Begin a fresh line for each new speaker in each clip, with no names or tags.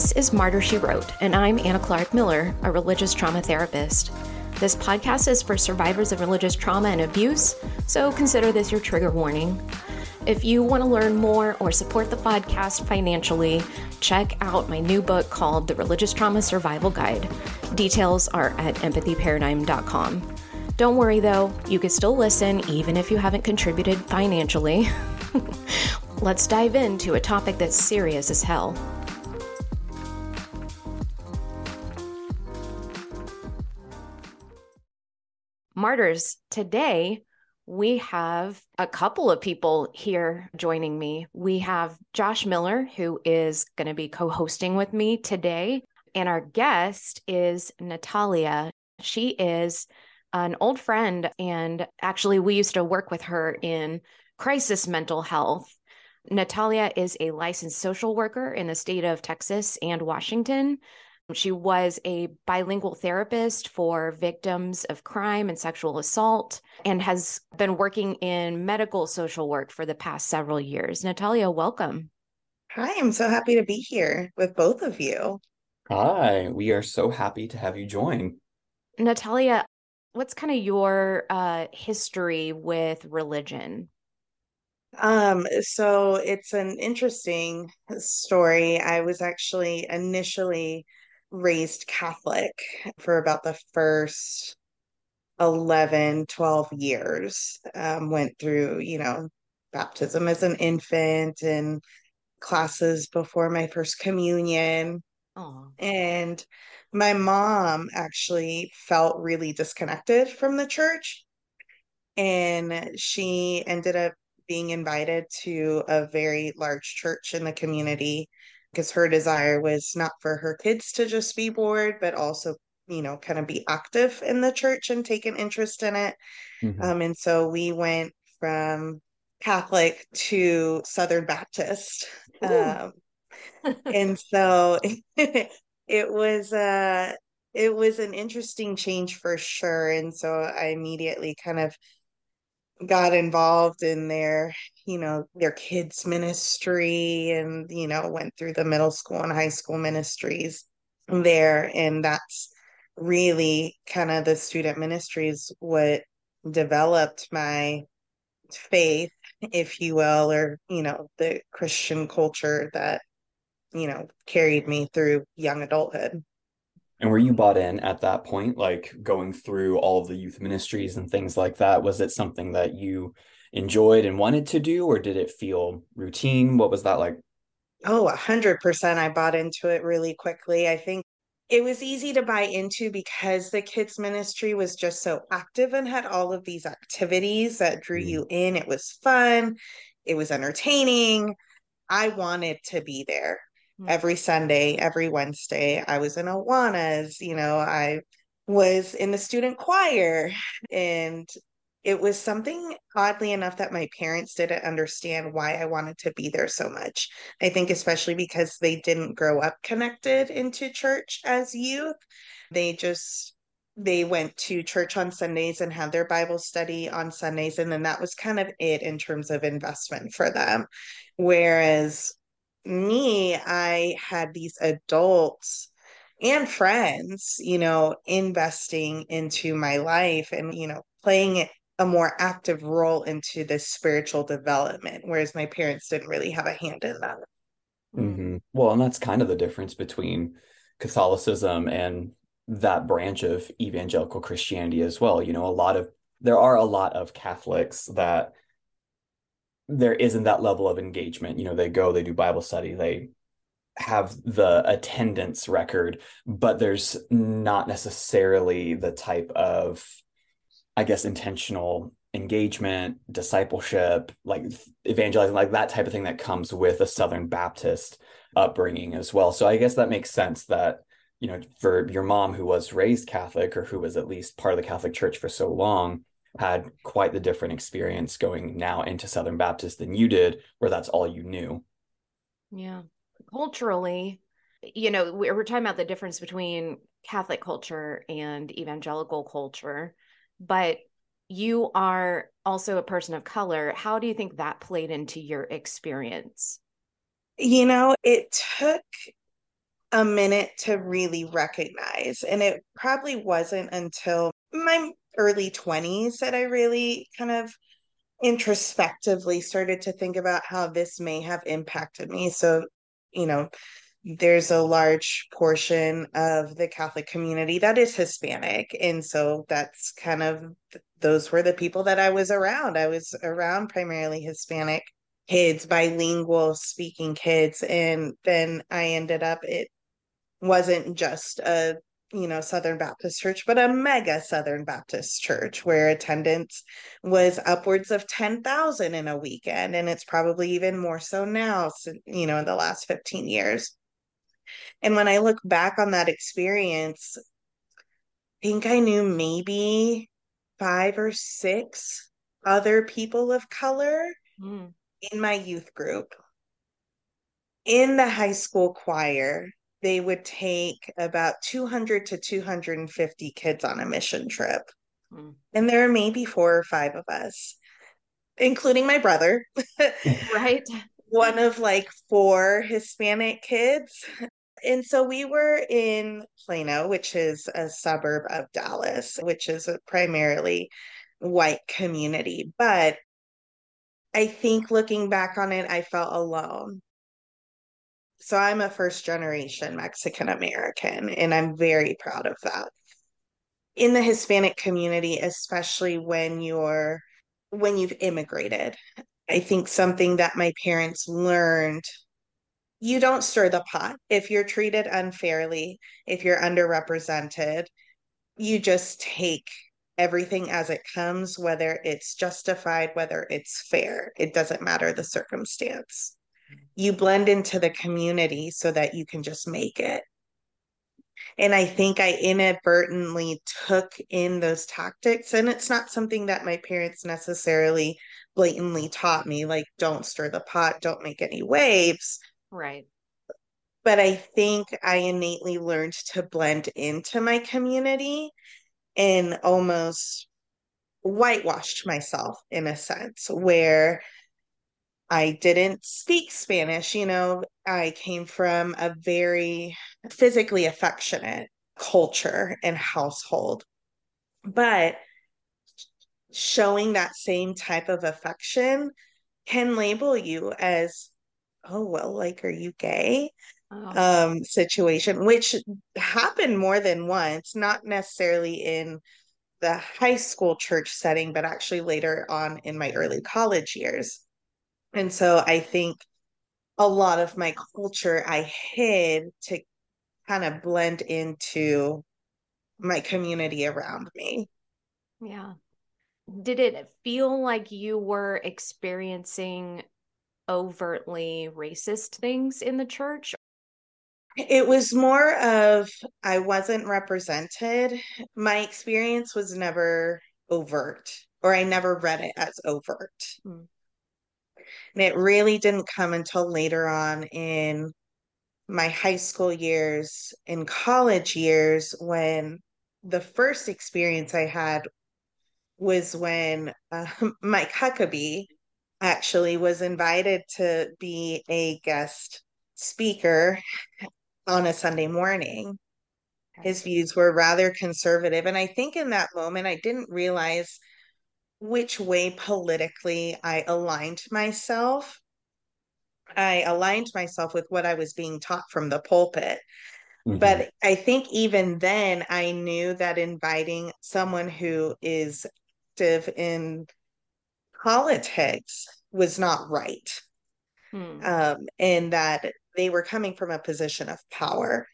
This is Martyr She Wrote, and I'm Anna Clark Miller, a religious trauma therapist. This podcast is for survivors of religious trauma and abuse, so consider this your trigger warning. If you want to learn more or support the podcast financially, check out my new book called The Religious Trauma Survival Guide. Details are at empathyparadigm.com. Don't worry though, you can still listen even if you haven't contributed financially. Let's dive into a topic that's serious as hell. Martyrs, today we have a couple of people here joining me. We have Josh Miller, who is going to be co hosting with me today. And our guest is Natalia. She is an old friend. And actually, we used to work with her in crisis mental health. Natalia is a licensed social worker in the state of Texas and Washington. She was a bilingual therapist for victims of crime and sexual assault and has been working in medical social work for the past several years. Natalia, welcome.
Hi, I'm so happy to be here with both of you.
Hi, we are so happy to have you join.
Natalia, what's kind of your uh, history with religion?
Um, so it's an interesting story. I was actually initially raised Catholic for about the first 11, 12 years. Um, went through, you know, baptism as an infant and classes before my first communion. Aww. And my mom actually felt really disconnected from the church. And she ended up being invited to a very large church in the community because her desire was not for her kids to just be bored, but also, you know, kind of be active in the church and take an interest in it. Mm-hmm. Um, and so we went from Catholic to Southern Baptist. Um, and so it was uh it was an interesting change for sure. And so I immediately kind of got involved in their you know their kids ministry and you know went through the middle school and high school ministries there and that's really kind of the student ministries what developed my faith if you will or you know the christian culture that you know carried me through young adulthood
and were you bought in at that point, like going through all of the youth ministries and things like that? Was it something that you enjoyed and wanted to do, or did it feel routine? What was that like?
Oh, a hundred percent. I bought into it really quickly. I think it was easy to buy into because the kids ministry was just so active and had all of these activities that drew mm. you in. It was fun. It was entertaining. I wanted to be there. Mm. every Sunday, every Wednesday. I was in Awanas, you know, I was in the student choir. And it was something oddly enough that my parents didn't understand why I wanted to be there so much. I think, especially because they didn't grow up connected into church as youth. They just they went to church on Sundays and had their Bible study on Sundays. And then that was kind of it in terms of investment for them. Whereas me, I had these adults and friends, you know, investing into my life and, you know, playing a more active role into this spiritual development, whereas my parents didn't really have a hand in that.
Mm-hmm. Well, and that's kind of the difference between Catholicism and that branch of evangelical Christianity as well. You know, a lot of there are a lot of Catholics that there isn't that level of engagement. You know, they go, they do Bible study, they have the attendance record, but there's not necessarily the type of, I guess, intentional engagement, discipleship, like evangelizing, like that type of thing that comes with a Southern Baptist upbringing as well. So I guess that makes sense that, you know, for your mom who was raised Catholic or who was at least part of the Catholic Church for so long, had quite the different experience going now into Southern Baptist than you did, where that's all you knew.
Yeah. Culturally, you know, we're talking about the difference between Catholic culture and evangelical culture, but you are also a person of color. How do you think that played into your experience?
You know, it took a minute to really recognize. And it probably wasn't until my early 20s that I really kind of introspectively started to think about how this may have impacted me. So, you know, there's a large portion of the Catholic community that is Hispanic. And so that's kind of those were the people that I was around. I was around primarily Hispanic kids, bilingual speaking kids. And then I ended up, it wasn't just a you know Southern Baptist church, but a mega Southern Baptist church where attendance was upwards of 10,000 in a weekend and it's probably even more so now you know in the last 15 years. And when I look back on that experience, I think I knew maybe five or six other people of color mm. in my youth group. In the high school choir, they would take about 200 to 250 kids on a mission trip. Mm. And there are maybe four or five of us, including my brother.
right.
One of like four Hispanic kids. And so we were in Plano, which is a suburb of Dallas, which is a primarily white community. But I think looking back on it, I felt alone so I'm a first generation Mexican American, and I'm very proud of that. In the Hispanic community, especially when you're when you've immigrated, I think something that my parents learned you don't stir the pot. If you're treated unfairly, if you're underrepresented, you just take everything as it comes, whether it's justified, whether it's fair. It doesn't matter the circumstance you blend into the community so that you can just make it. And I think I inadvertently took in those tactics. And it's not something that my parents necessarily blatantly taught me, like, don't stir the pot, don't make any waves.
Right.
But I think I innately learned to blend into my community and almost whitewashed myself in a sense, where I didn't speak Spanish. You know, I came from a very physically affectionate culture and household. But showing that same type of affection can label you as, oh, well, like, are you gay? Oh. Um, situation, which happened more than once, not necessarily in the high school church setting, but actually later on in my early college years. And so I think a lot of my culture I hid to kind of blend into my community around me.
Yeah. Did it feel like you were experiencing overtly racist things in the church?
It was more of I wasn't represented. My experience was never overt, or I never read it as overt. Mm. And it really didn't come until later on in my high school years, in college years, when the first experience I had was when uh, Mike Huckabee actually was invited to be a guest speaker on a Sunday morning. His views were rather conservative. And I think in that moment, I didn't realize which way politically I aligned myself. I aligned myself with what I was being taught from the pulpit. Mm-hmm. But I think even then, I knew that inviting someone who is active in politics was not right. Hmm. Um, and that they were coming from a position of power.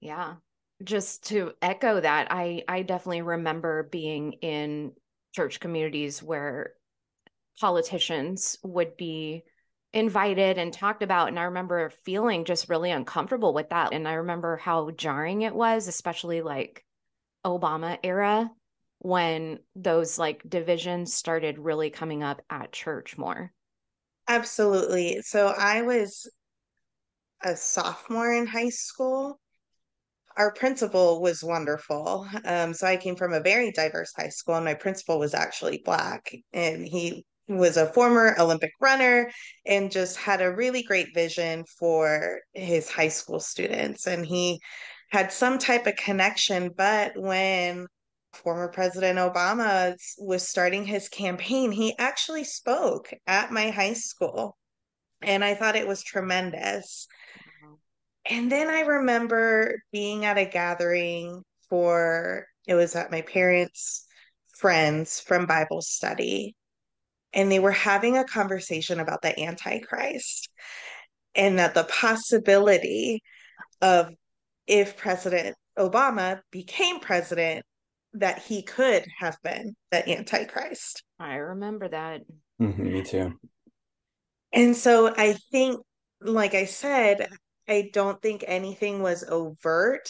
Yeah. Just to echo that, I I definitely remember being in church communities where politicians would be invited and talked about and i remember feeling just really uncomfortable with that and i remember how jarring it was especially like obama era when those like divisions started really coming up at church more
absolutely so i was a sophomore in high school our principal was wonderful. Um, so I came from a very diverse high school, and my principal was actually black, and he was a former Olympic runner and just had a really great vision for his high school students. And he had some type of connection. But when former President Obama was starting his campaign, he actually spoke at my high school. And I thought it was tremendous. And then I remember being at a gathering for, it was at my parents' friends from Bible study and they were having a conversation about the Antichrist and that the possibility of if President Obama became president, that he could have been the Antichrist.
I remember that.
Mm-hmm, me too.
And so I think, like I said, I don't think anything was overt,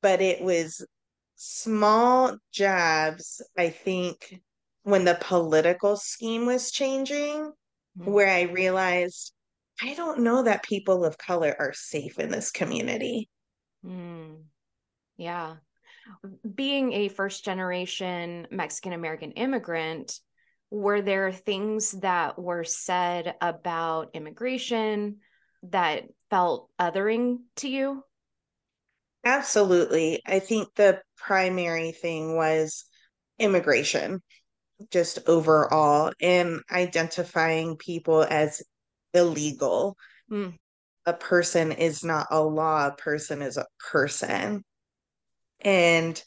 but it was small jabs, I think, when the political scheme was changing, mm-hmm. where I realized I don't know that people of color are safe in this community.
Mm. Yeah. Being a first generation Mexican American immigrant, were there things that were said about immigration that felt othering to you?
Absolutely. I think the primary thing was immigration just overall in identifying people as illegal. Mm. A person is not a law, a person is a person. And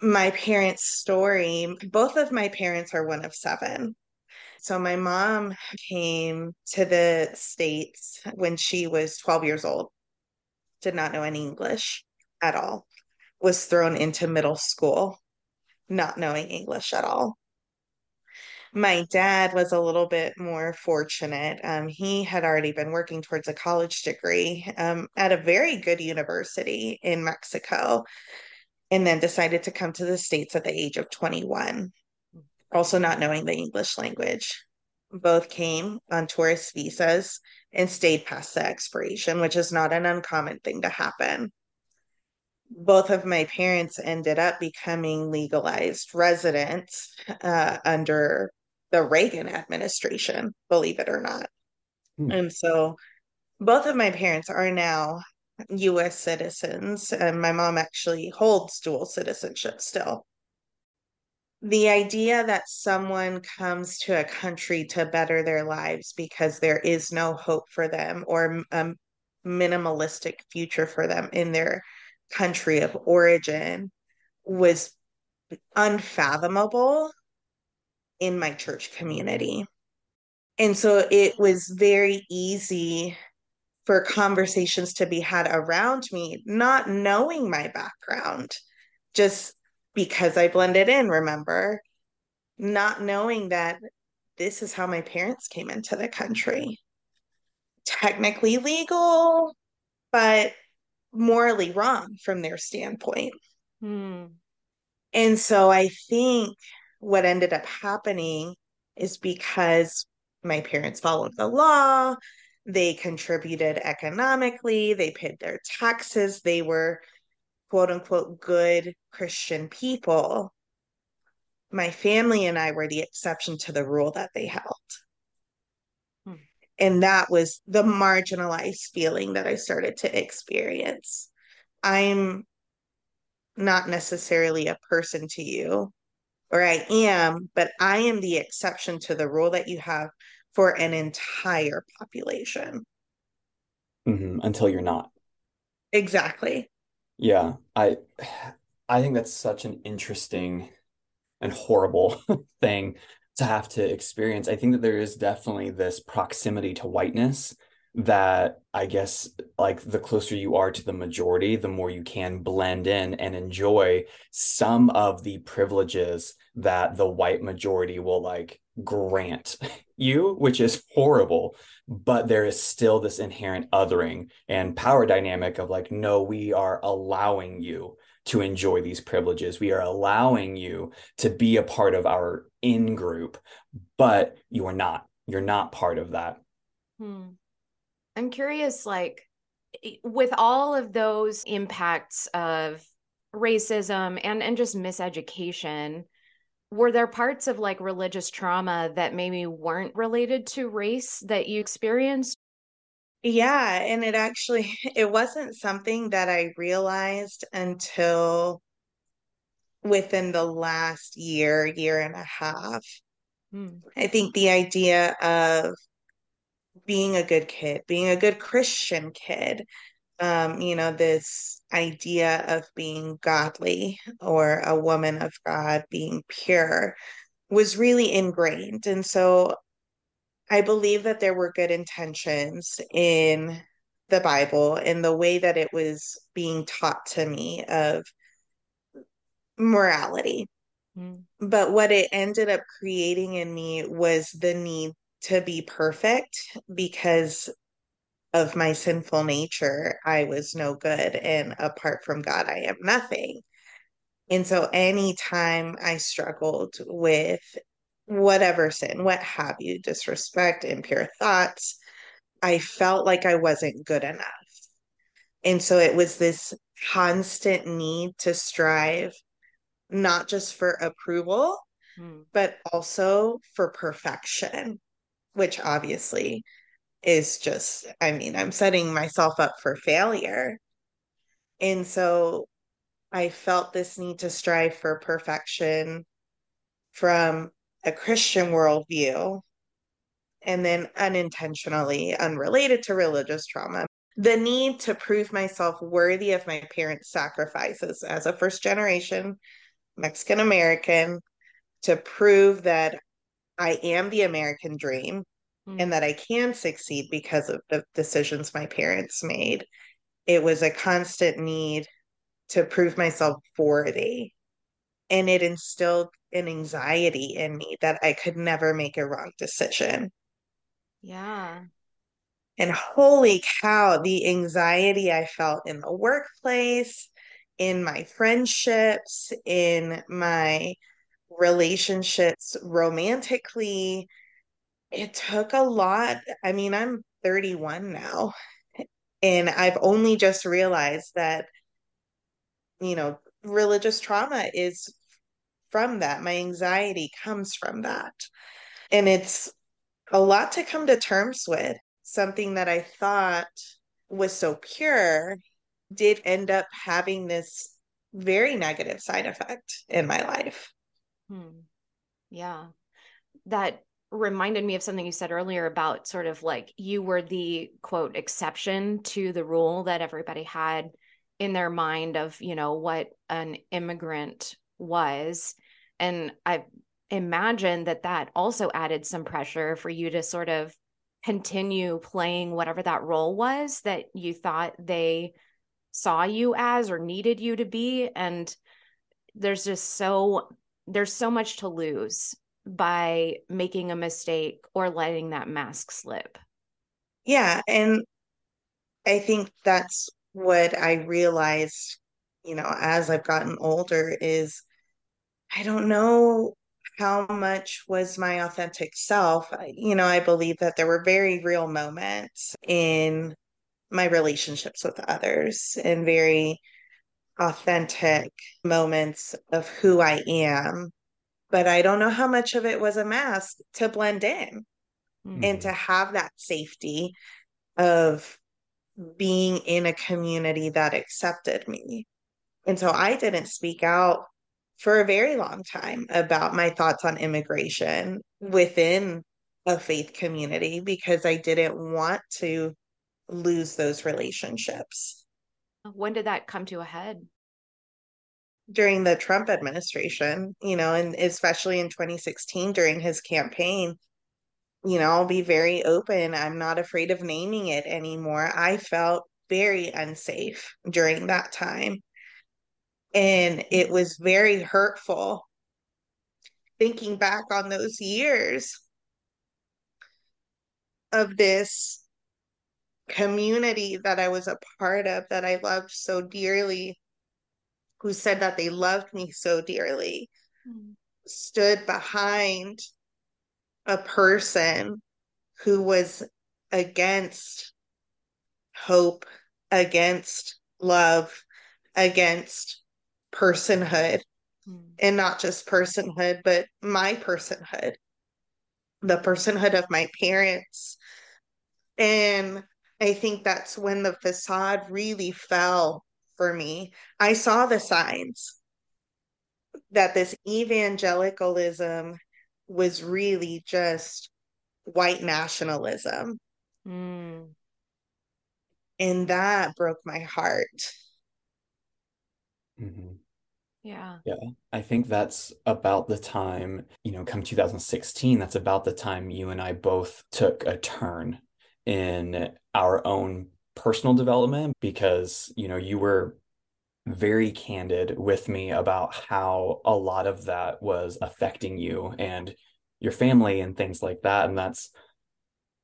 my parents' story, both of my parents are one of seven. So my mom came to the States when she was 12 years old, did not know any English at all, was thrown into middle school not knowing English at all. My dad was a little bit more fortunate. Um, he had already been working towards a college degree um, at a very good university in Mexico, and then decided to come to the States at the age of 21, also not knowing the English language. Both came on tourist visas and stayed past the expiration, which is not an uncommon thing to happen both of my parents ended up becoming legalized residents uh, under the Reagan administration, believe it or not. Hmm. And so both of my parents are now US citizens, and my mom actually holds dual citizenship still. The idea that someone comes to a country to better their lives because there is no hope for them or a minimalistic future for them in their country of origin was unfathomable in my church community. And so it was very easy for conversations to be had around me, not knowing my background, just because I blended in, remember, not knowing that this is how my parents came into the country. Technically legal, but morally wrong from their standpoint. Hmm. And so I think what ended up happening is because my parents followed the law, they contributed economically, they paid their taxes, they were quote unquote good Christian people. My family and I were the exception to the rule that they held. Hmm. And that was the marginalized feeling that I started to experience. I'm not necessarily a person to you, or I am, but I am the exception to the rule that you have for an entire population.
Mm-hmm. Until you're not.
Exactly.
Yeah. I I think that's such an interesting and horrible thing to have to experience. I think that there is definitely this proximity to whiteness that I guess like the closer you are to the majority, the more you can blend in and enjoy some of the privileges that the white majority will like grant you, which is horrible. But there is still this inherent othering and power dynamic of like, no, we are allowing you to enjoy these privileges. We are allowing you to be a part of our in group, but you are not. You're not part of that.
Hmm. I'm curious, like, with all of those impacts of racism and and just miseducation were there parts of like religious trauma that maybe weren't related to race that you experienced?
Yeah, and it actually it wasn't something that I realized until within the last year, year and a half. Hmm. I think the idea of being a good kid, being a good Christian kid, um, you know, this idea of being godly or a woman of God being pure was really ingrained. And so I believe that there were good intentions in the Bible in the way that it was being taught to me of morality. Mm. But what it ended up creating in me was the need to be perfect because of my sinful nature. I was no good, and apart from God, I am nothing. And so, anytime I struggled with whatever sin, what have you, disrespect, impure thoughts, I felt like I wasn't good enough. And so, it was this constant need to strive not just for approval, hmm. but also for perfection, which obviously is just, I mean, I'm setting myself up for failure. And so I felt this need to strive for perfection from a Christian worldview and then unintentionally unrelated to religious trauma. The need to prove myself worthy of my parents' sacrifices as a first generation Mexican American to prove that I am the American dream mm. and that I can succeed because of the decisions my parents made. It was a constant need to prove myself worthy. And it instilled an anxiety in me that I could never make a wrong decision.
Yeah.
And holy cow, the anxiety I felt in the workplace, in my friendships, in my relationships romantically. It took a lot. I mean, I'm 31 now, and I've only just realized that, you know, religious trauma is from that. My anxiety comes from that. And it's a lot to come to terms with. Something that I thought was so pure did end up having this very negative side effect in my life.
Hmm. Yeah. That reminded me of something you said earlier about sort of like you were the quote exception to the rule that everybody had in their mind of, you know, what an immigrant was. And I imagine that that also added some pressure for you to sort of continue playing whatever that role was that you thought they saw you as or needed you to be and there's just so there's so much to lose by making a mistake or letting that mask slip.
Yeah and i think that's what i realized you know as i've gotten older is i don't know how much was my authentic self. You know i believe that there were very real moments in my relationships with others and very authentic moments of who I am. But I don't know how much of it was a mask to blend in mm-hmm. and to have that safety of being in a community that accepted me. And so I didn't speak out for a very long time about my thoughts on immigration within a faith community because I didn't want to lose those relationships.
When did that come to a head?
During the Trump administration, you know, and especially in 2016 during his campaign, you know, I'll be very open. I'm not afraid of naming it anymore. I felt very unsafe during that time. And it mm. was very hurtful thinking back on those years of this community that I was a part of that I loved so dearly, who said that they loved me so dearly, mm. stood behind a person who was against hope, against love, against personhood, mm. and not just personhood, but my personhood, the personhood of my parents. And I think that's when the facade really fell for me. I saw the signs that this evangelicalism was really just white nationalism. Mm. And that broke my heart.
Mm-hmm.
Yeah.
Yeah. I think that's about the time, you know, come 2016, that's about the time you and I both took a turn in our own personal development because, you know, you were very candid with me about how a lot of that was affecting you and your family and things like that. And that's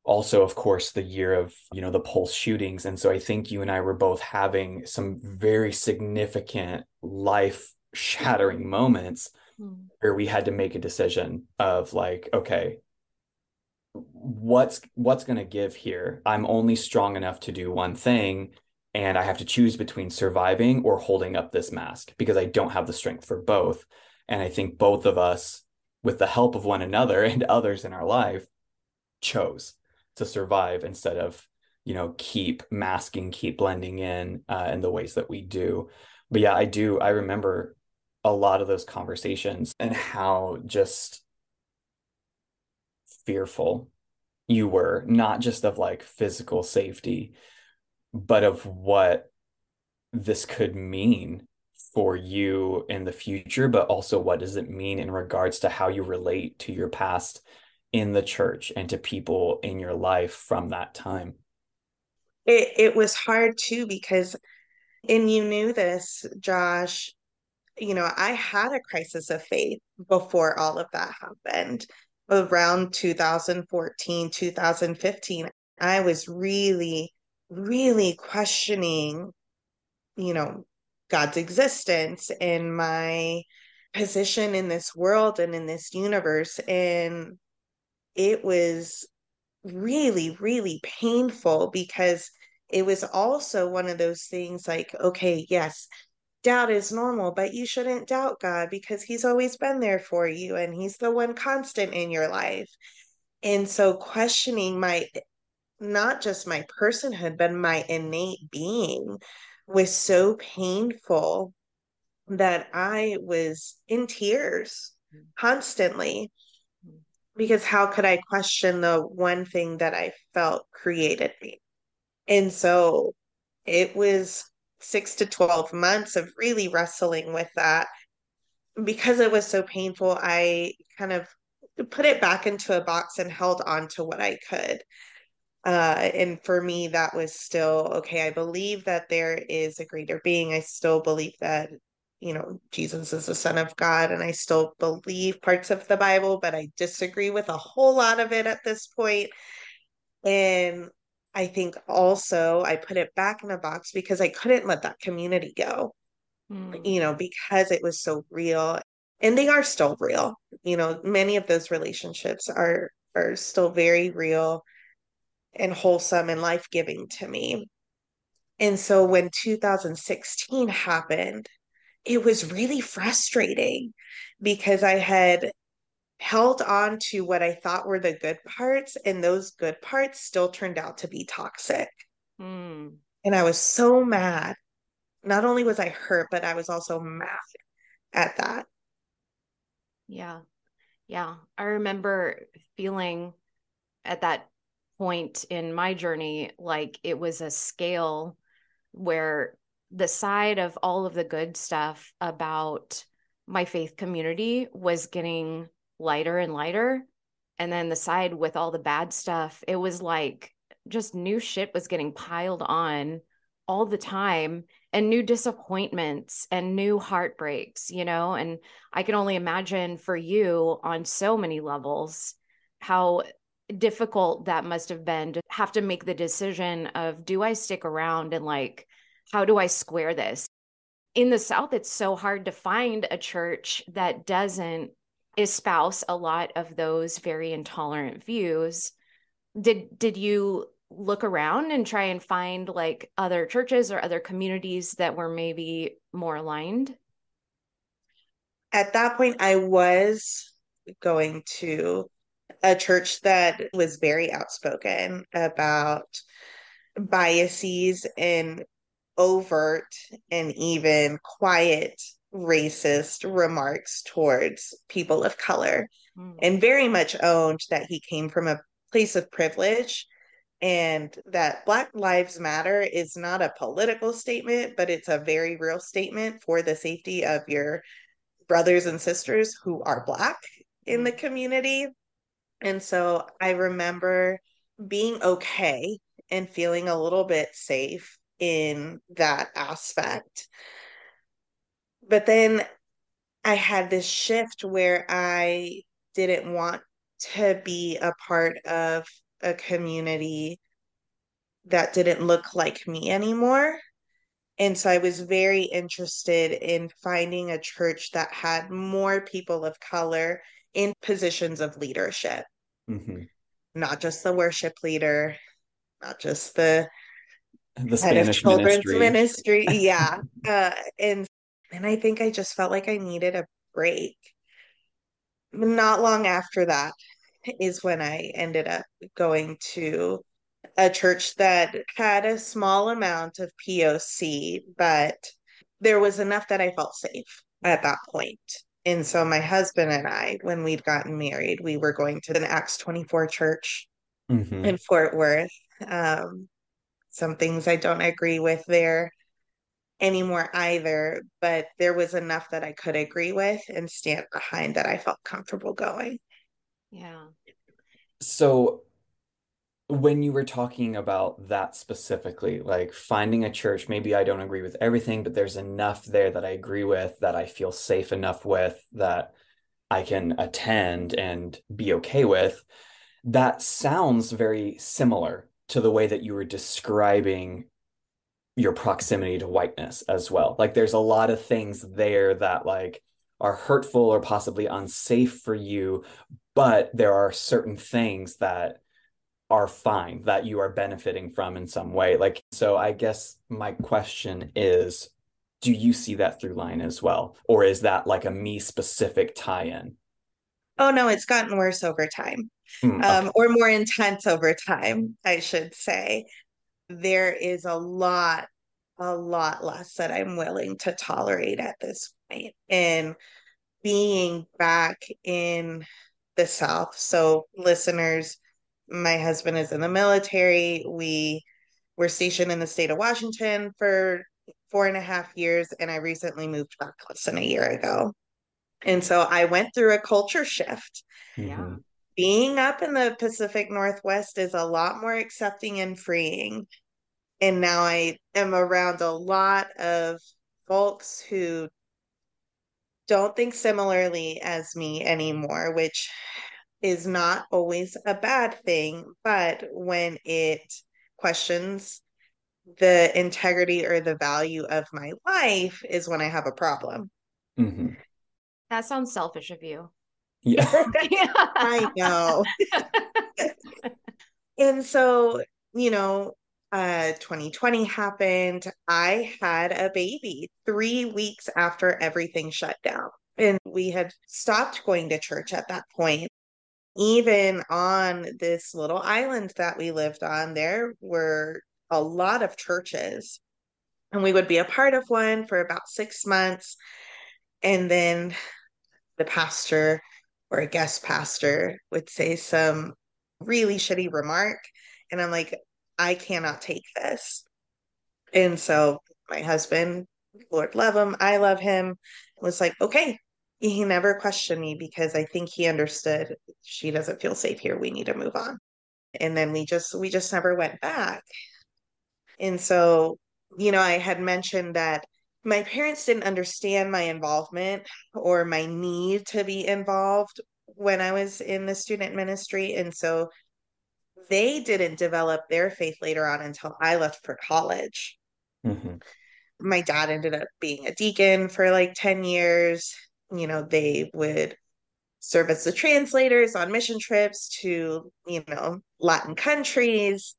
also of course the year of you know the pulse shootings and so i think you and i were both having some very significant life shattering moments mm. where we had to make a decision of like okay what's what's going to give here? I'm only strong enough to do one thing and i have to choose between surviving or holding up this mask because i don't have the strength for both. And i think both of us with the help of one another and others in our life chose to survive instead of you know keep masking keep blending in uh, in the ways that we do. But yeah i do i remember a lot of those conversations and how just fearful you were not just of like physical safety but of what this could mean for you in the future but also what does it mean in regards to how you relate to your past in the church and to people in your life from that time?
It it was hard too because and you knew this, Josh, you know, I had a crisis of faith before all of that happened. Around 2014, 2015, I was really, really questioning, you know, God's existence and my position in this world and in this universe. And it was really, really painful because it was also one of those things like, okay, yes, doubt is normal, but you shouldn't doubt God because He's always been there for you and He's the one constant in your life. And so questioning my, not just my personhood, but my innate being was so painful that I was in tears constantly because how could I question the one thing that I felt created me? And so it was six to 12 months of really wrestling with that. Because it was so painful, I kind of put it back into a box and held on to what I could. Uh, and for me, that was still okay. I believe that there is a greater being. I still believe that you know, Jesus is the Son of God, and I still believe parts of the Bible, but I disagree with a whole lot of it at this point. And I think also I put it back in a box because I couldn't let that community go, mm. you know, because it was so real. And they are still real. You know, many of those relationships are are still very real and wholesome and life-giving to me. And so when 2016 happened, it was really frustrating because I had held on to what I thought were the good parts, and those good parts still turned out to be toxic. Mm. And I was so mad. Not only was I hurt, but I was also mad at that.
Yeah. Yeah. I remember feeling at that point in my journey like it was a scale where the side of all of the good stuff about my faith community was getting lighter and lighter. And then the side with all the bad stuff, it was like just new shit was getting piled on all the time and new disappointments and new heartbreaks, you know? And I can only imagine for you on so many levels how difficult that must have been to have to make the decision of do I stick around and like how do I square this? In the South, it's so hard to find a church that doesn't espouse a lot of those very intolerant views. Did did you look around and try and find like other churches or other communities that were maybe more aligned?
at that point, I was going to a church that was very outspoken about biases and overt and even quiet racist remarks towards people of color mm. and very much owned that he came from a place of privilege and that Black Lives Matter is not a political statement, but it's a very real statement for the safety of your brothers and sisters who are Black in the mm. community. And so I remember being okay and feeling a little bit safe in that aspect. But then I had this shift where I didn't want to be a part of a community that didn't look like me anymore. And so I was very interested in finding a church that had more people of color in positions of leadership, mm-hmm. not just the worship leader, not just the,
the Spanish children's ministry.
ministry. Yeah. uh, and and I think I just felt like I needed a break. Not long after that is when I ended up going to a church that had a small amount of POC, but there was enough that I felt safe at that point. And so my husband and I, when we'd gotten married, we were going to an Acts 24 church mm-hmm. in Fort Worth. Um, some things I don't agree with there anymore either, but there was enough that I could agree with and stand behind that I felt comfortable going.
Yeah.
So when you were talking about that specifically, like finding a church, maybe I don't agree with everything, but there's enough there that I agree with, that I feel safe enough with, that I can attend and be okay with. That sounds very similar to the way that you were describing your proximity to whiteness as well. Like there's a lot of things there that like are hurtful or possibly unsafe for you, but there are certain things that are fine that you are benefiting from in some way. Like so i guess my question is do you see that through line as well? Or is that like a me specific tie-in?
Oh no it's gotten worse over time. Mm, okay. um, or more intense over time i should say there is a lot a lot less that i'm willing to tolerate at this point. point and being back in the south so listeners my husband is in the military. We were stationed in the state of Washington for four and a half years, and I recently moved back less than a year ago. And so I went through a culture shift. Mm-hmm.
Yeah.
Being up in the Pacific Northwest is a lot more accepting and freeing. And now I am around a lot of folks who don't think similarly as me anymore, which is not always a bad thing, but when it questions the integrity or the value of my life is when I have a problem.
Mm-hmm.
That sounds selfish of you.
Yeah.
I know. and so, you know, uh 2020 happened. I had a baby 3 weeks after everything shut down. And we had stopped going to church at that point even on this little island that we lived on, there were a lot of churches. And we would be a part of one for about six months. And then the pastor or a guest pastor would say some really shitty remark. And I'm like, I cannot take this. And so my husband, Lord love him, I love him, was like, okay, he never questioned me because I think he understood she doesn't feel safe here. We need to move on. And then we just we just never went back. And so, you know, I had mentioned that my parents didn't understand my involvement or my need to be involved when I was in the student ministry. And so they didn't develop their faith later on until I left for college. Mm-hmm. My dad ended up being a deacon for like 10 years you know, they would serve as the translators on mission trips to, you know, Latin countries.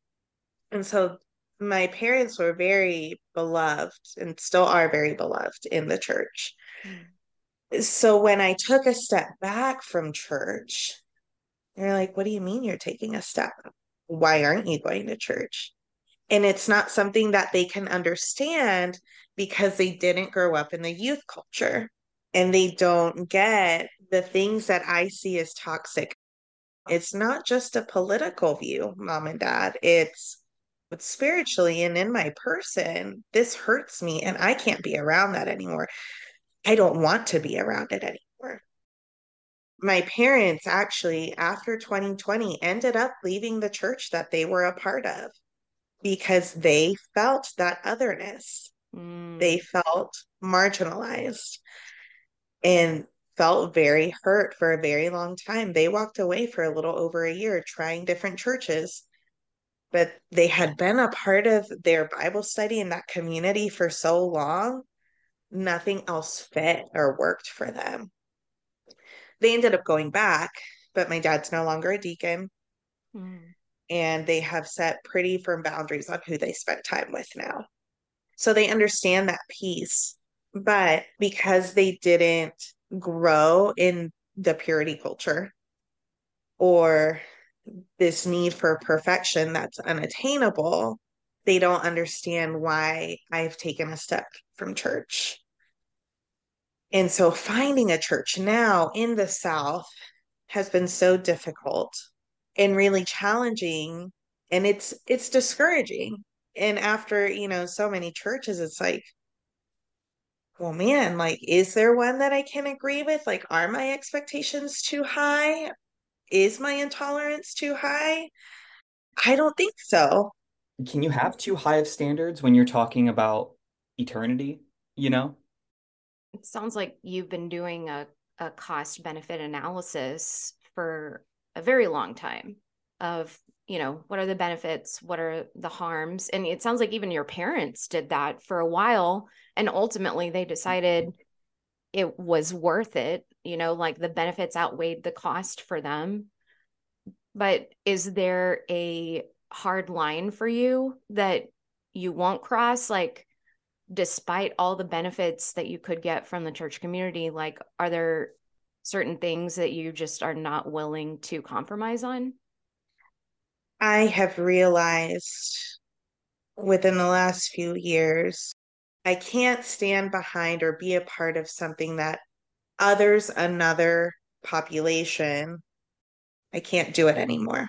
And so my parents were very beloved and still are very beloved in the church. So when I took a step back from church, they're like, What do you mean you're taking a step? Why aren't you going to church? And it's not something that they can understand because they didn't grow up in the youth culture and they don't get the things that I see as toxic. It's not just a political view, mom and dad. It's but spiritually and in my person, this hurts me and I can't be around that anymore. I don't want to be around it anymore. My parents actually, after 2020, ended up leaving the church that they were a part of because they felt that otherness. Mm. They felt marginalized and felt very hurt for a very long time. They walked away for a little over a year trying different churches, but they had been a part of their Bible study in that community for so long, nothing else fit or worked for them. They ended up going back, but my dad's no longer a deacon. Mm. And they have set pretty firm boundaries on who they spend time with now. So they understand that piece. But because they didn't grow in the purity culture or this need for perfection that's unattainable, they don't understand why I've taken a step from church. And so finding a church now in the South has been so difficult and really challenging and it's it's discouraging. And after, you know, so many churches it's like well man, like is there one that I can agree with? Like are my expectations too high? Is my intolerance too high? I don't think so.
Can you have too high of standards when you're talking about eternity, you know?
It sounds like you've been doing a, a cost benefit analysis for a very long time of, you know, what are the benefits? What are the harms? And it sounds like even your parents did that for a while. And ultimately they mm-hmm. decided it was worth it, you know, like the benefits outweighed the cost for them. But is there a hard line for you that you won't cross? Like, despite all the benefits that you could get from the church community like are there certain things that you just are not willing to compromise on
i have realized within the last few years i can't stand behind or be a part of something that others another population i can't do it anymore.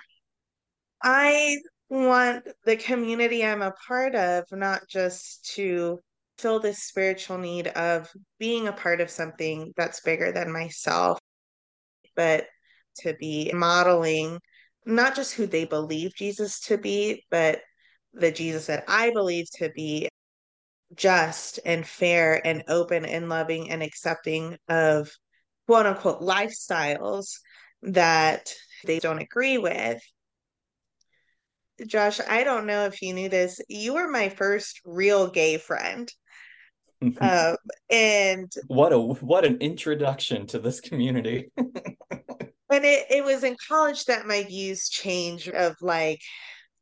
I want the community i'm a part of not just to fill this spiritual need of being a part of something that's bigger than myself, but to be modeling not just who they believe Jesus to be, but the Jesus that I believe to be just and fair and open and loving and accepting of quote unquote lifestyles that they don't agree with. Josh, I don't know if you knew this. You were my first real gay friend. um, and
what a what an introduction to this community.
and it, it was in college that my views changed of like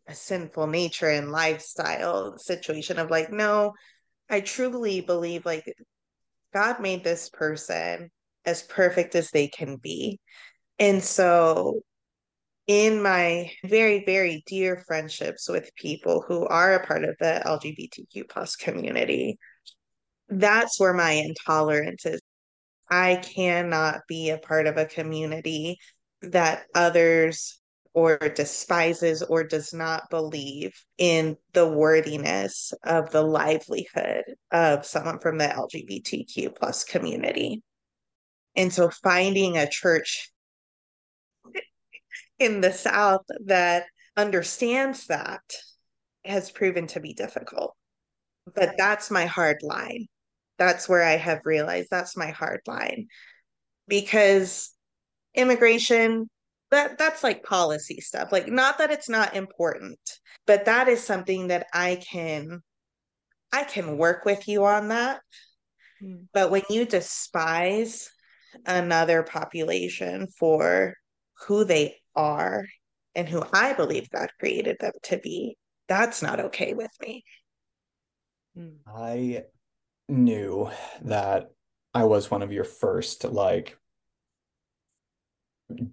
a sinful nature and lifestyle situation of like, no, I truly believe like God made this person as perfect as they can be. And so in my very very dear friendships with people who are a part of the lgbtq plus community that's where my intolerance is. I cannot be a part of a community that others or despises or does not believe in the worthiness of the livelihood of someone from the LGBTQ plus community. And so finding a church in the South that understands that has proven to be difficult. But that's my hard line that's where I have realized that's my hard line because immigration that that's like policy stuff like not that it's not important but that is something that I can I can work with you on that. Mm. but when you despise another population for who they are and who I believe God created them to be that's not okay with me.
I knew that I was one of your first like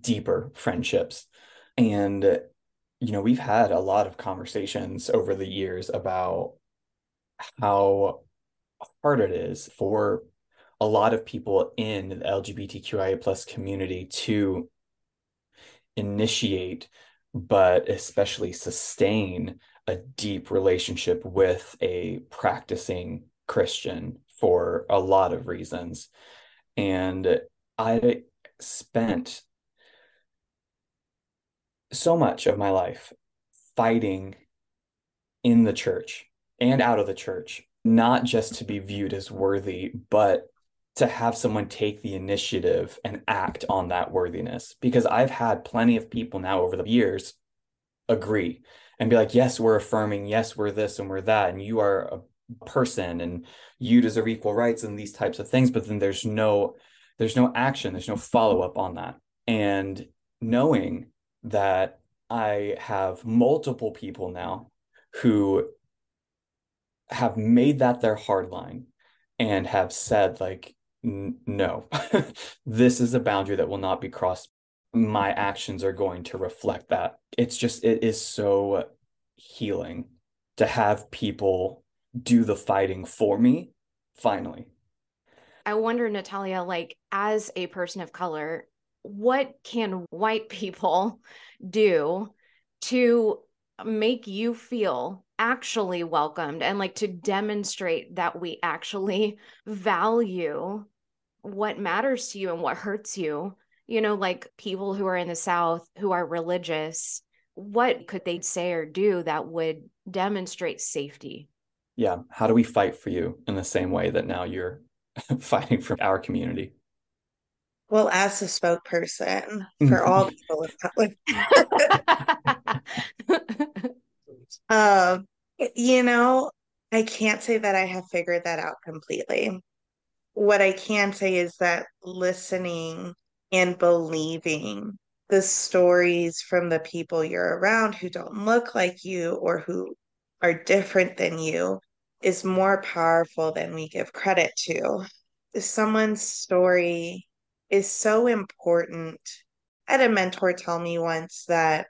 deeper friendships. And, you know, we've had a lot of conversations over the years about how hard it is for a lot of people in the LGBTQIA plus community to initiate, but especially sustain a deep relationship with a practicing Christian for a lot of reasons. And I spent so much of my life fighting in the church and out of the church, not just to be viewed as worthy, but to have someone take the initiative and act on that worthiness. Because I've had plenty of people now over the years agree and be like, yes, we're affirming, yes, we're this and we're that, and you are a person and you deserve equal rights and these types of things. But then there's no there's no action, there's no follow-up on that. And knowing that I have multiple people now who have made that their hard line and have said like no this is a boundary that will not be crossed. My actions are going to reflect that. It's just it is so healing to have people do the fighting for me finally.
I wonder natalia like as a person of color what can white people do to make you feel actually welcomed and like to demonstrate that we actually value what matters to you and what hurts you? You know like people who are in the south who are religious what could they say or do that would demonstrate safety?
Yeah. How do we fight for you in the same way that now you're fighting for our community
well, as a spokesperson for all people of color, um, you know, I can't say that I have figured that out completely. What I can say is that listening and believing the stories from the people you're around who don't look like you or who are different than you is more powerful than we give credit to. Someone's story is so important. I had a mentor tell me once that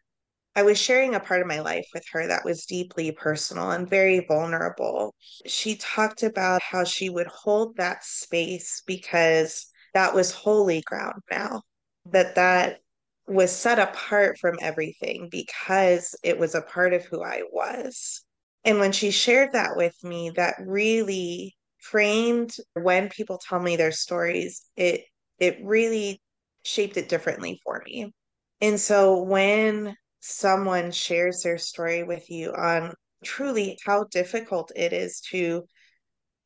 I was sharing a part of my life with her that was deeply personal and very vulnerable. She talked about how she would hold that space because that was holy ground now, that that was set apart from everything because it was a part of who I was. And when she shared that with me, that really framed when people tell me their stories, it it really shaped it differently for me. And so when someone shares their story with you on truly how difficult it is to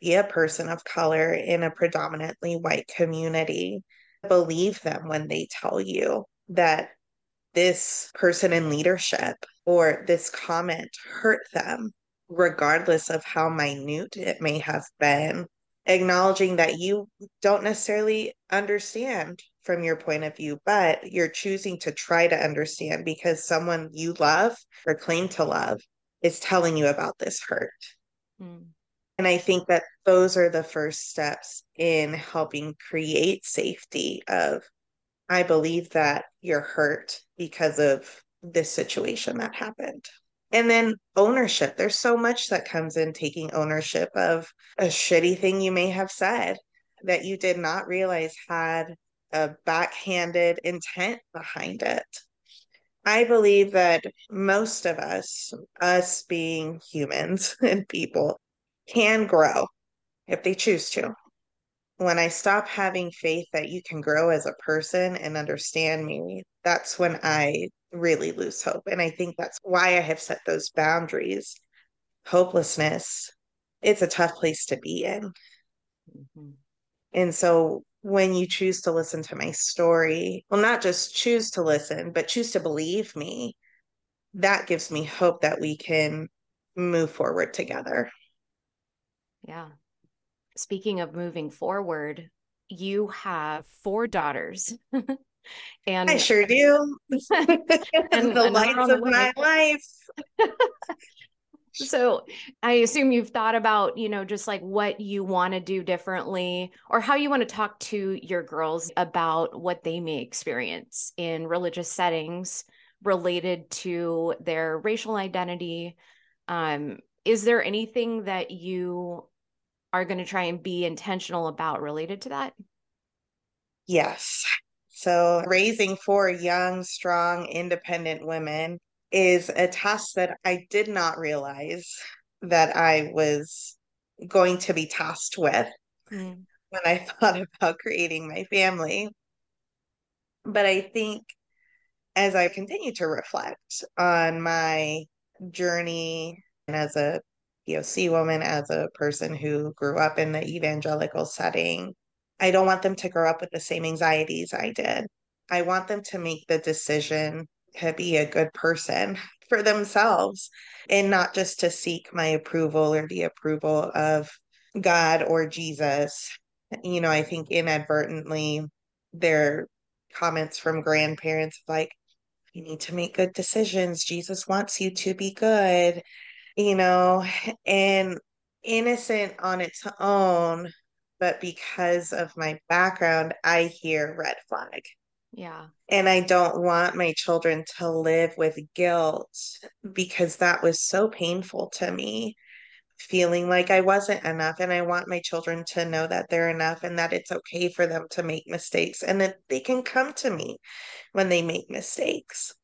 be a person of color in a predominantly white community, believe them when they tell you that this person in leadership or this comment hurt them, regardless of how minute it may have been acknowledging that you don't necessarily understand from your point of view, but you're choosing to try to understand because someone you love or claim to love is telling you about this hurt. Mm. And I think that those are the first steps in helping create safety of I believe that you're hurt because of this situation that happened. And then ownership. There's so much that comes in taking ownership of a shitty thing you may have said that you did not realize had a backhanded intent behind it. I believe that most of us, us being humans and people, can grow if they choose to. When I stop having faith that you can grow as a person and understand me, that's when I really lose hope. And I think that's why I have set those boundaries. Hopelessness, it's a tough place to be in. Mm-hmm. And so when you choose to listen to my story, well, not just choose to listen, but choose to believe me, that gives me hope that we can move forward together.
Yeah. Speaking of moving forward, you have four daughters.
and I sure do. and the lights of my life.
So I assume you've thought about, you know, just like what you want to do differently or how you want to talk to your girls about what they may experience in religious settings related to their racial identity. Um, is there anything that you are going to try and be intentional about related to that?
Yes. So, raising four young, strong, independent women is a task that I did not realize that I was going to be tasked with mm. when I thought about creating my family. But I think as I continue to reflect on my journey as a POC woman, as a person who grew up in the evangelical setting, I don't want them to grow up with the same anxieties I did. I want them to make the decision to be a good person for themselves and not just to seek my approval or the approval of God or Jesus. You know, I think inadvertently their comments from grandparents like, you need to make good decisions. Jesus wants you to be good, you know, and innocent on its own. But because of my background, I hear red flag.
Yeah.
And I don't want my children to live with guilt because that was so painful to me, feeling like I wasn't enough. And I want my children to know that they're enough and that it's okay for them to make mistakes and that they can come to me when they make mistakes.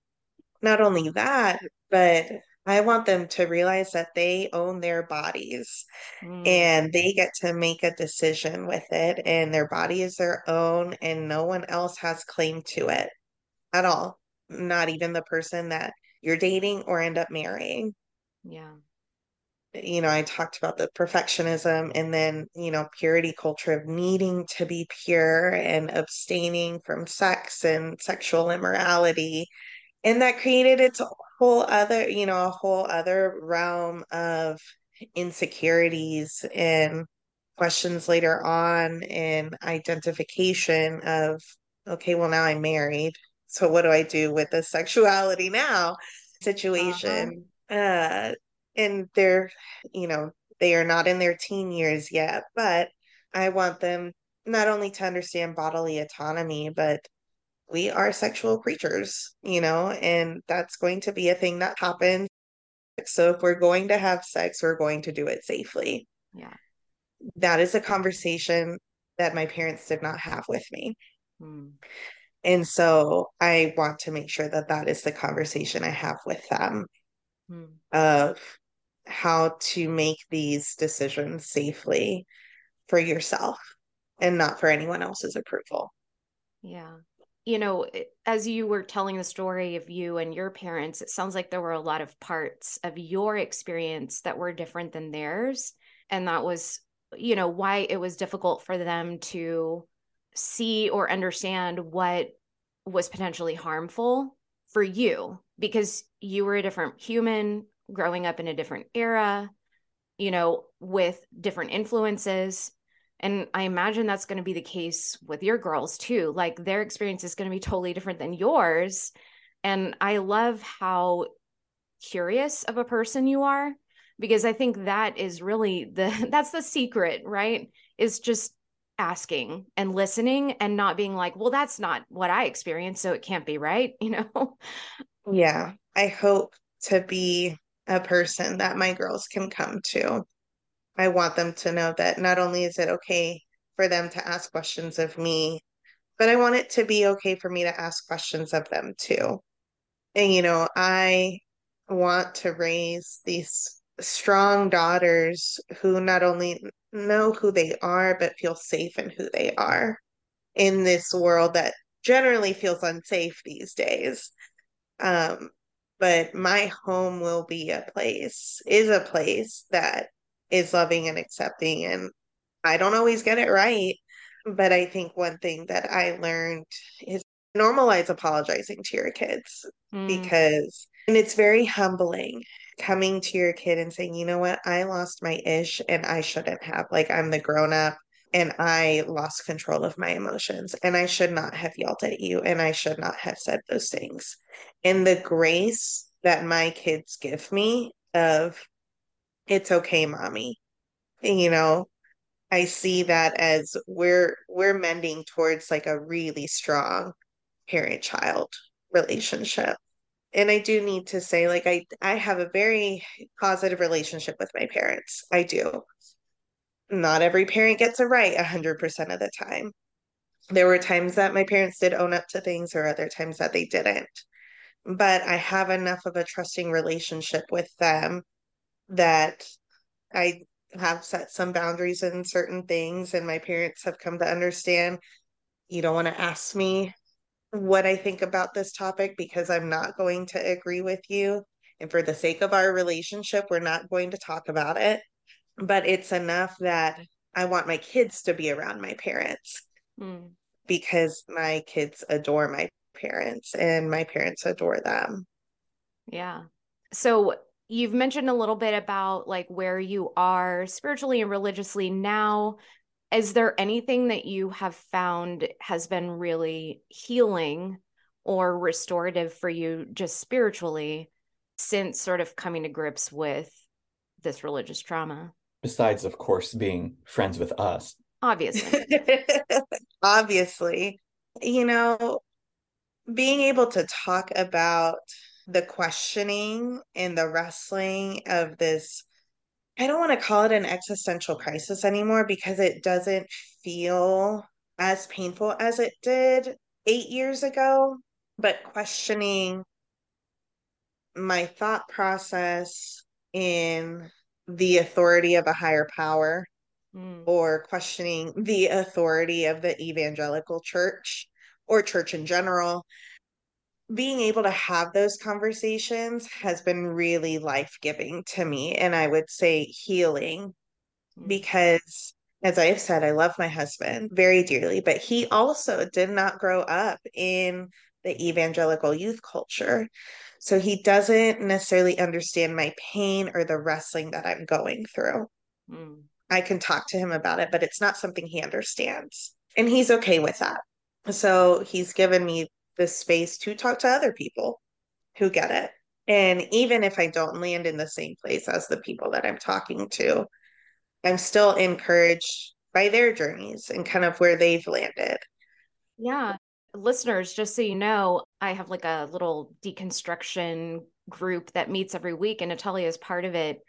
Not only that, but I want them to realize that they own their bodies mm. and they get to make a decision with it, and their body is their own, and no one else has claim to it at all. Not even the person that you're dating or end up marrying.
Yeah.
You know, I talked about the perfectionism and then, you know, purity culture of needing to be pure and abstaining from sex and sexual immorality. And that created its whole other, you know, a whole other realm of insecurities and questions later on and identification of, okay, well, now I'm married. So what do I do with the sexuality now situation? Uh-huh. Uh, and they're, you know, they are not in their teen years yet, but I want them not only to understand bodily autonomy, but we are sexual creatures, you know, and that's going to be a thing that happens. So if we're going to have sex, we're going to do it safely.
Yeah.
That is a conversation that my parents did not have with me. Hmm. And so I want to make sure that that is the conversation I have with them hmm. of how to make these decisions safely for yourself and not for anyone else's approval.
Yeah you know, as you were telling the story of you and your parents, it sounds like there were a lot of parts of your experience that were different than theirs. And that was, you know, why it was difficult for them to see or understand what was potentially harmful for you because you were a different human growing up in a different era, you know, with different influences and I imagine that's going to be the case with your girls too. Like their experience is going to be totally different than yours. And I love how curious of a person you are because I think that is really the that's the secret, right? Is just asking and listening and not being like, well, that's not what I experienced, so it can't be right, you know?
Yeah. I hope to be a person that my girls can come to I want them to know that not only is it okay for them to ask questions of me, but I want it to be okay for me to ask questions of them too. And, you know, I want to raise these strong daughters who not only know who they are, but feel safe in who they are in this world that generally feels unsafe these days. Um, but my home will be a place, is a place that is loving and accepting. And I don't always get it right. But I think one thing that I learned is normalize apologizing to your kids mm. because, and it's very humbling coming to your kid and saying, you know what, I lost my ish and I shouldn't have. Like, I'm the grown up and I lost control of my emotions and I should not have yelled at you and I should not have said those things. And the grace that my kids give me of it's okay, mommy. You know, I see that as we're we're mending towards like a really strong parent-child relationship. And I do need to say, like, I I have a very positive relationship with my parents. I do. Not every parent gets it right 100% of the time. There were times that my parents did own up to things, or other times that they didn't. But I have enough of a trusting relationship with them that I have set some boundaries in certain things, and my parents have come to understand you don't want to ask me what I think about this topic because I'm not going to agree with you. And for the sake of our relationship, we're not going to talk about it. But it's enough that I want my kids to be around my parents mm. because my kids adore my parents and my parents adore them.
Yeah. So you've mentioned a little bit about like where you are spiritually and religiously now. Is there anything that you have found has been really healing or restorative for you just spiritually since sort of coming to grips with this religious trauma?
Besides of course being friends with us.
Obviously.
Obviously. You know being able to talk about the questioning and the wrestling of this I don't want to call it an existential crisis anymore because it doesn't feel as painful as it did eight years ago, but questioning my thought process in the authority of a higher power mm. or questioning the authority of the evangelical church or church in general being able to have those conversations has been really life giving to me. And I would say healing mm. because, as I have said, I love my husband very dearly, but he also did not grow up in the evangelical youth culture. So he doesn't necessarily understand my pain or the wrestling that I'm going through. Mm. I can talk to him about it, but it's not something he understands. And he's okay with that. So he's given me the space to talk to other people who get it. And even if I don't land in the same place as the people that I'm talking to, I'm still encouraged by their journeys and kind of where they've landed.
Yeah. Listeners, just so you know, I have like a little deconstruction group that meets every week, and Natalia is part of it.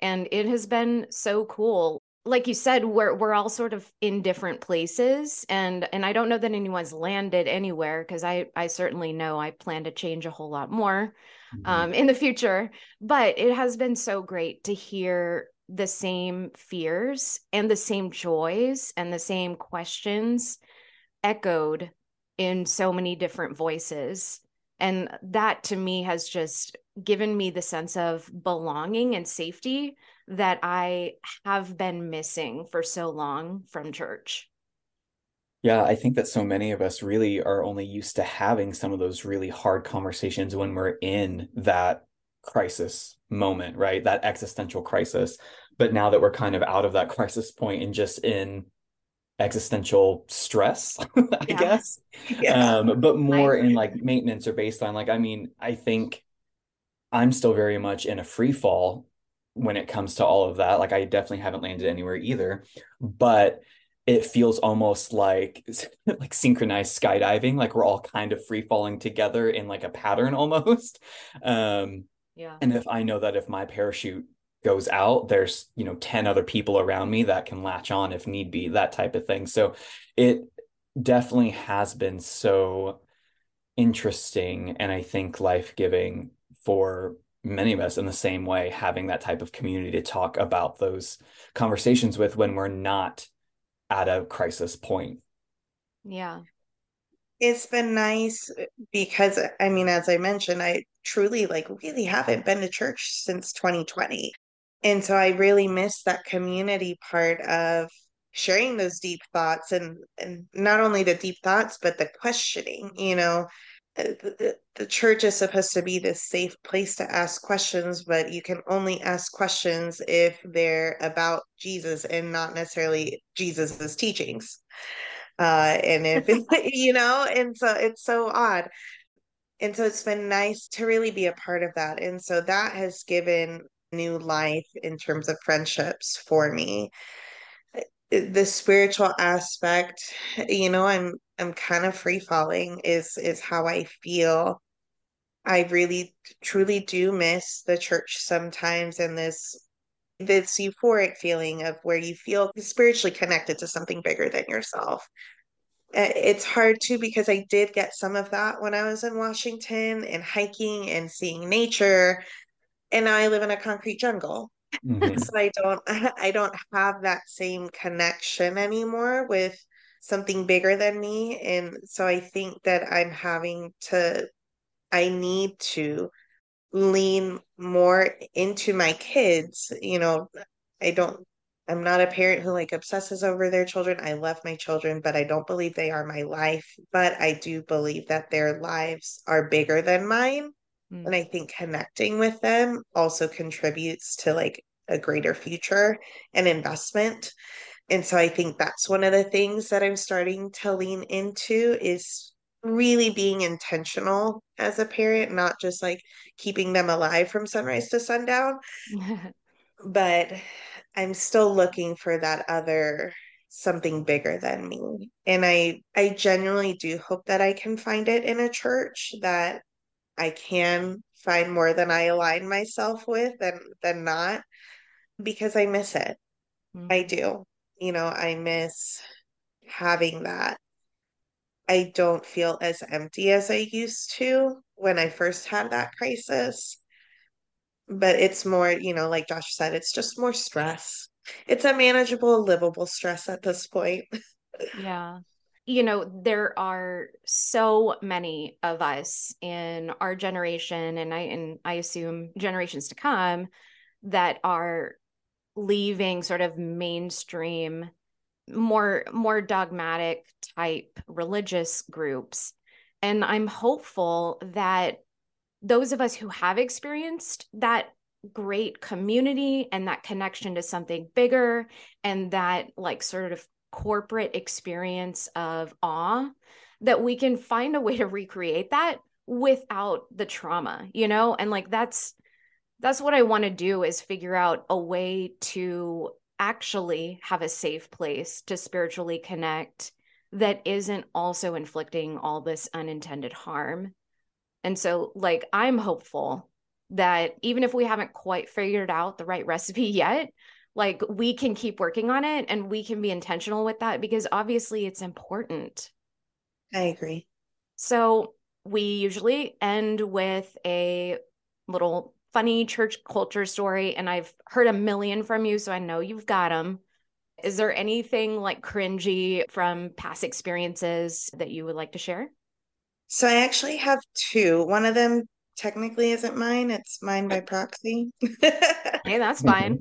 And it has been so cool like you said we're we're all sort of in different places and and I don't know that anyone's landed anywhere because I I certainly know I plan to change a whole lot more mm-hmm. um in the future but it has been so great to hear the same fears and the same joys and the same questions echoed in so many different voices and that to me has just given me the sense of belonging and safety that I have been missing for so long from church.
Yeah, I think that so many of us really are only used to having some of those really hard conversations when we're in that crisis moment, right? That existential crisis. But now that we're kind of out of that crisis point and just in existential stress, I yeah. guess. Yeah. Um, but more in like maintenance or baseline. Like, I mean, I think I'm still very much in a free fall when it comes to all of that. Like I definitely haven't landed anywhere either, but it feels almost like like synchronized skydiving, like we're all kind of free falling together in like a pattern almost. Um yeah. And if I know that if my parachute goes out, there's, you know, 10 other people around me that can latch on if need be, that type of thing. So it definitely has been so interesting and I think life-giving for many of us in the same way having that type of community to talk about those conversations with when we're not at a crisis point.
Yeah.
It's been nice uh, because i mean as i mentioned i truly like really haven't been to church since 2020 and so i really miss that community part of sharing those deep thoughts and and not only the deep thoughts but the questioning you know uh, the, the church is supposed to be this safe place to ask questions, but you can only ask questions if they're about Jesus and not necessarily Jesus's teachings. Uh, and if you know, and so it's so odd. And so it's been nice to really be a part of that. And so that has given new life in terms of friendships for me. The spiritual aspect, you know, I'm I'm kind of free falling is is how I feel. I really truly do miss the church sometimes and this this euphoric feeling of where you feel spiritually connected to something bigger than yourself. Eh, it's hard too because I did get some of that when I was in Washington and hiking and seeing nature. And I live in a concrete jungle. Mm-hmm. so I don't I don't have that same connection anymore with something bigger than me. And so I think that I'm having to I need to lean more into my kids. You know, I don't, I'm not a parent who like obsesses over their children. I love my children, but I don't believe they are my life. But I do believe that their lives are bigger than mine. Mm. And I think connecting with them also contributes to like a greater future and investment. And so I think that's one of the things that I'm starting to lean into is really being intentional as a parent, not just like keeping them alive from sunrise to sundown. but I'm still looking for that other something bigger than me. And I I genuinely do hope that I can find it in a church that I can find more than I align myself with than than not because I miss it. Mm-hmm. I do. You know, I miss having that I don't feel as empty as I used to when I first had that crisis. But it's more, you know, like Josh said, it's just more stress. It's a manageable, livable stress at this point.
yeah. You know, there are so many of us in our generation and I and I assume generations to come that are leaving sort of mainstream more more dogmatic type religious groups. And i'm hopeful that those of us who have experienced that great community and that connection to something bigger and that like sort of corporate experience of awe that we can find a way to recreate that without the trauma you know and like that's that's what i want to do is figure out a way to actually have a safe place to spiritually connect that isn't also inflicting all this unintended harm. And so, like, I'm hopeful that even if we haven't quite figured out the right recipe yet, like, we can keep working on it and we can be intentional with that because obviously it's important.
I agree.
So, we usually end with a little funny church culture story, and I've heard a million from you, so I know you've got them. Is there anything like cringy from past experiences that you would like to share?
So I actually have two. One of them technically isn't mine, it's mine by proxy.
hey, that's fine.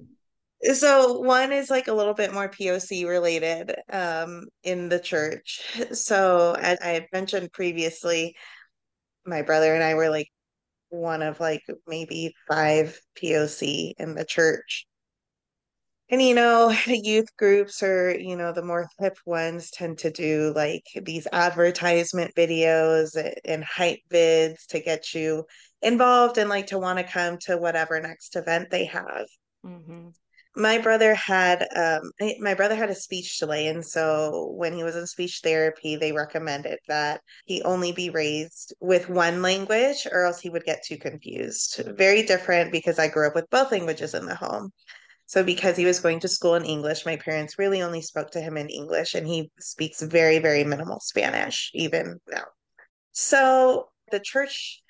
So one is like a little bit more POC related um, in the church. So as I had mentioned previously, my brother and I were like one of like maybe five POC in the church. And you know, youth groups or you know the more hip ones tend to do like these advertisement videos and hype vids to get you involved and like to want to come to whatever next event they have. Mm-hmm my brother had um my brother had a speech delay and so when he was in speech therapy they recommended that he only be raised with one language or else he would get too confused. Very different because i grew up with both languages in the home. So because he was going to school in english my parents really only spoke to him in english and he speaks very very minimal spanish even now. So the church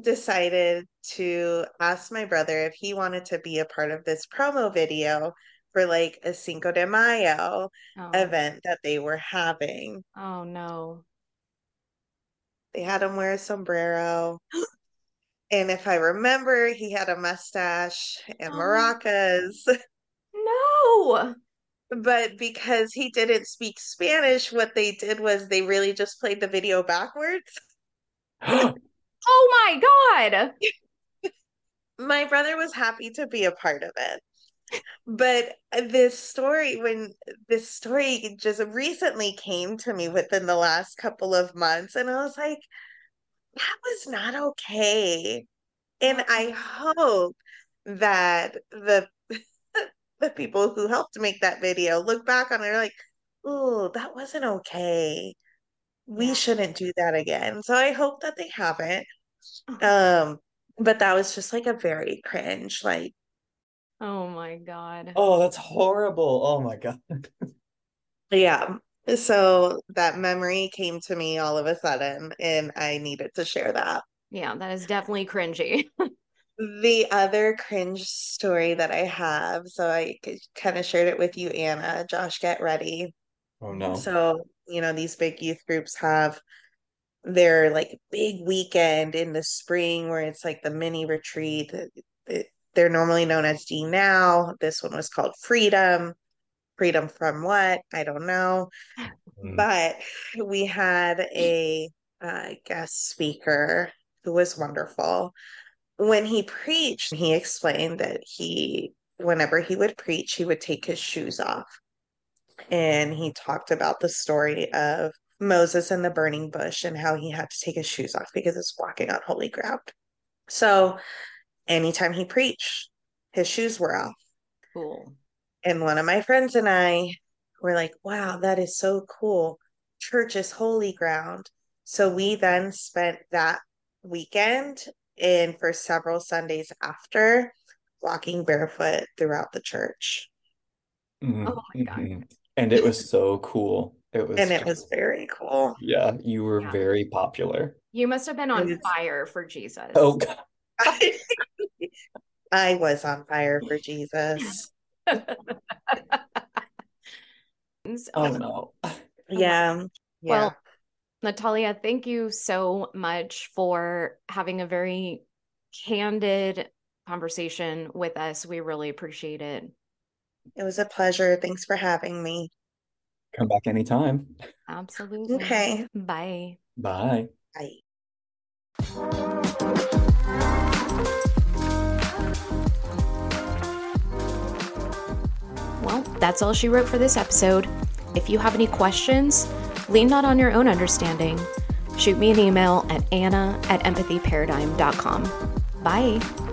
decided to ask my brother if he wanted to be a part of this promo video for like a Cinco de Mayo oh. event that they were having.
Oh no.
They had him wear a sombrero. and if I remember, he had a mustache and oh. maracas.
No.
But because he didn't speak Spanish, what they did was they really just played the video backwards.
Oh my God.
my brother was happy to be a part of it. But this story, when this story just recently came to me within the last couple of months, and I was like, that was not okay. And oh I hope that the the people who helped make that video look back on it are like, oh, that wasn't okay. We
Yeah.
shouldn't do that again. So I hope that they haven't. Um, but that was just like a very cringe, like,
Oh my God.
Oh, that's horrible. Oh my God.
yeah. So that memory came to me all of a sudden, and I needed to share that.
Yeah, that is definitely cringy.
The other cringe story that I have, so I kind of shared it with you, Anna. Josh, get ready.
Oh no.
So, you know, these big youth groups have their like big weekend in the spring where it's like the mini retreat. They're normally known as D Now. This one was called Freedom. Freedom from what? I don't know.
Mm.
But we had a uh, guest speaker who was wonderful. When he preached, he explained that he, whenever he would preach, he would take his shoes off. And he talked about the story of Moses and the burning bush and how he had to take his shoes off because it's walking on holy ground. So anytime he preached, his shoes were off.
Cool.
And one of my friends and I were like, wow, that is so cool. Church is holy ground. So we then spent that weekend and for several Sundays after walking barefoot throughout the church.
Mhm,
Oh my God.
mhm. And it was so cool. It was
And it was very cool.
yeah, you were
Yeah.
very popular.
You must have been on
It's-
fire for Jesus.
Oh God.
I was on fire for Jesus.
Oh, oh no.
Yeah. Yeah.
Well, Natalia, thank you so much for having a very candid conversation with us. We really appreciate it.
It was a pleasure. Thanks for having me.
Come back anytime.
Absolutely.
Okay.
Bye.
Bye.
Bye.
Well, that's all she wrote for this episode. If you have any questions, lean not on your own understanding. Shoot me an email at anna at empathyparadigm.com. Bye.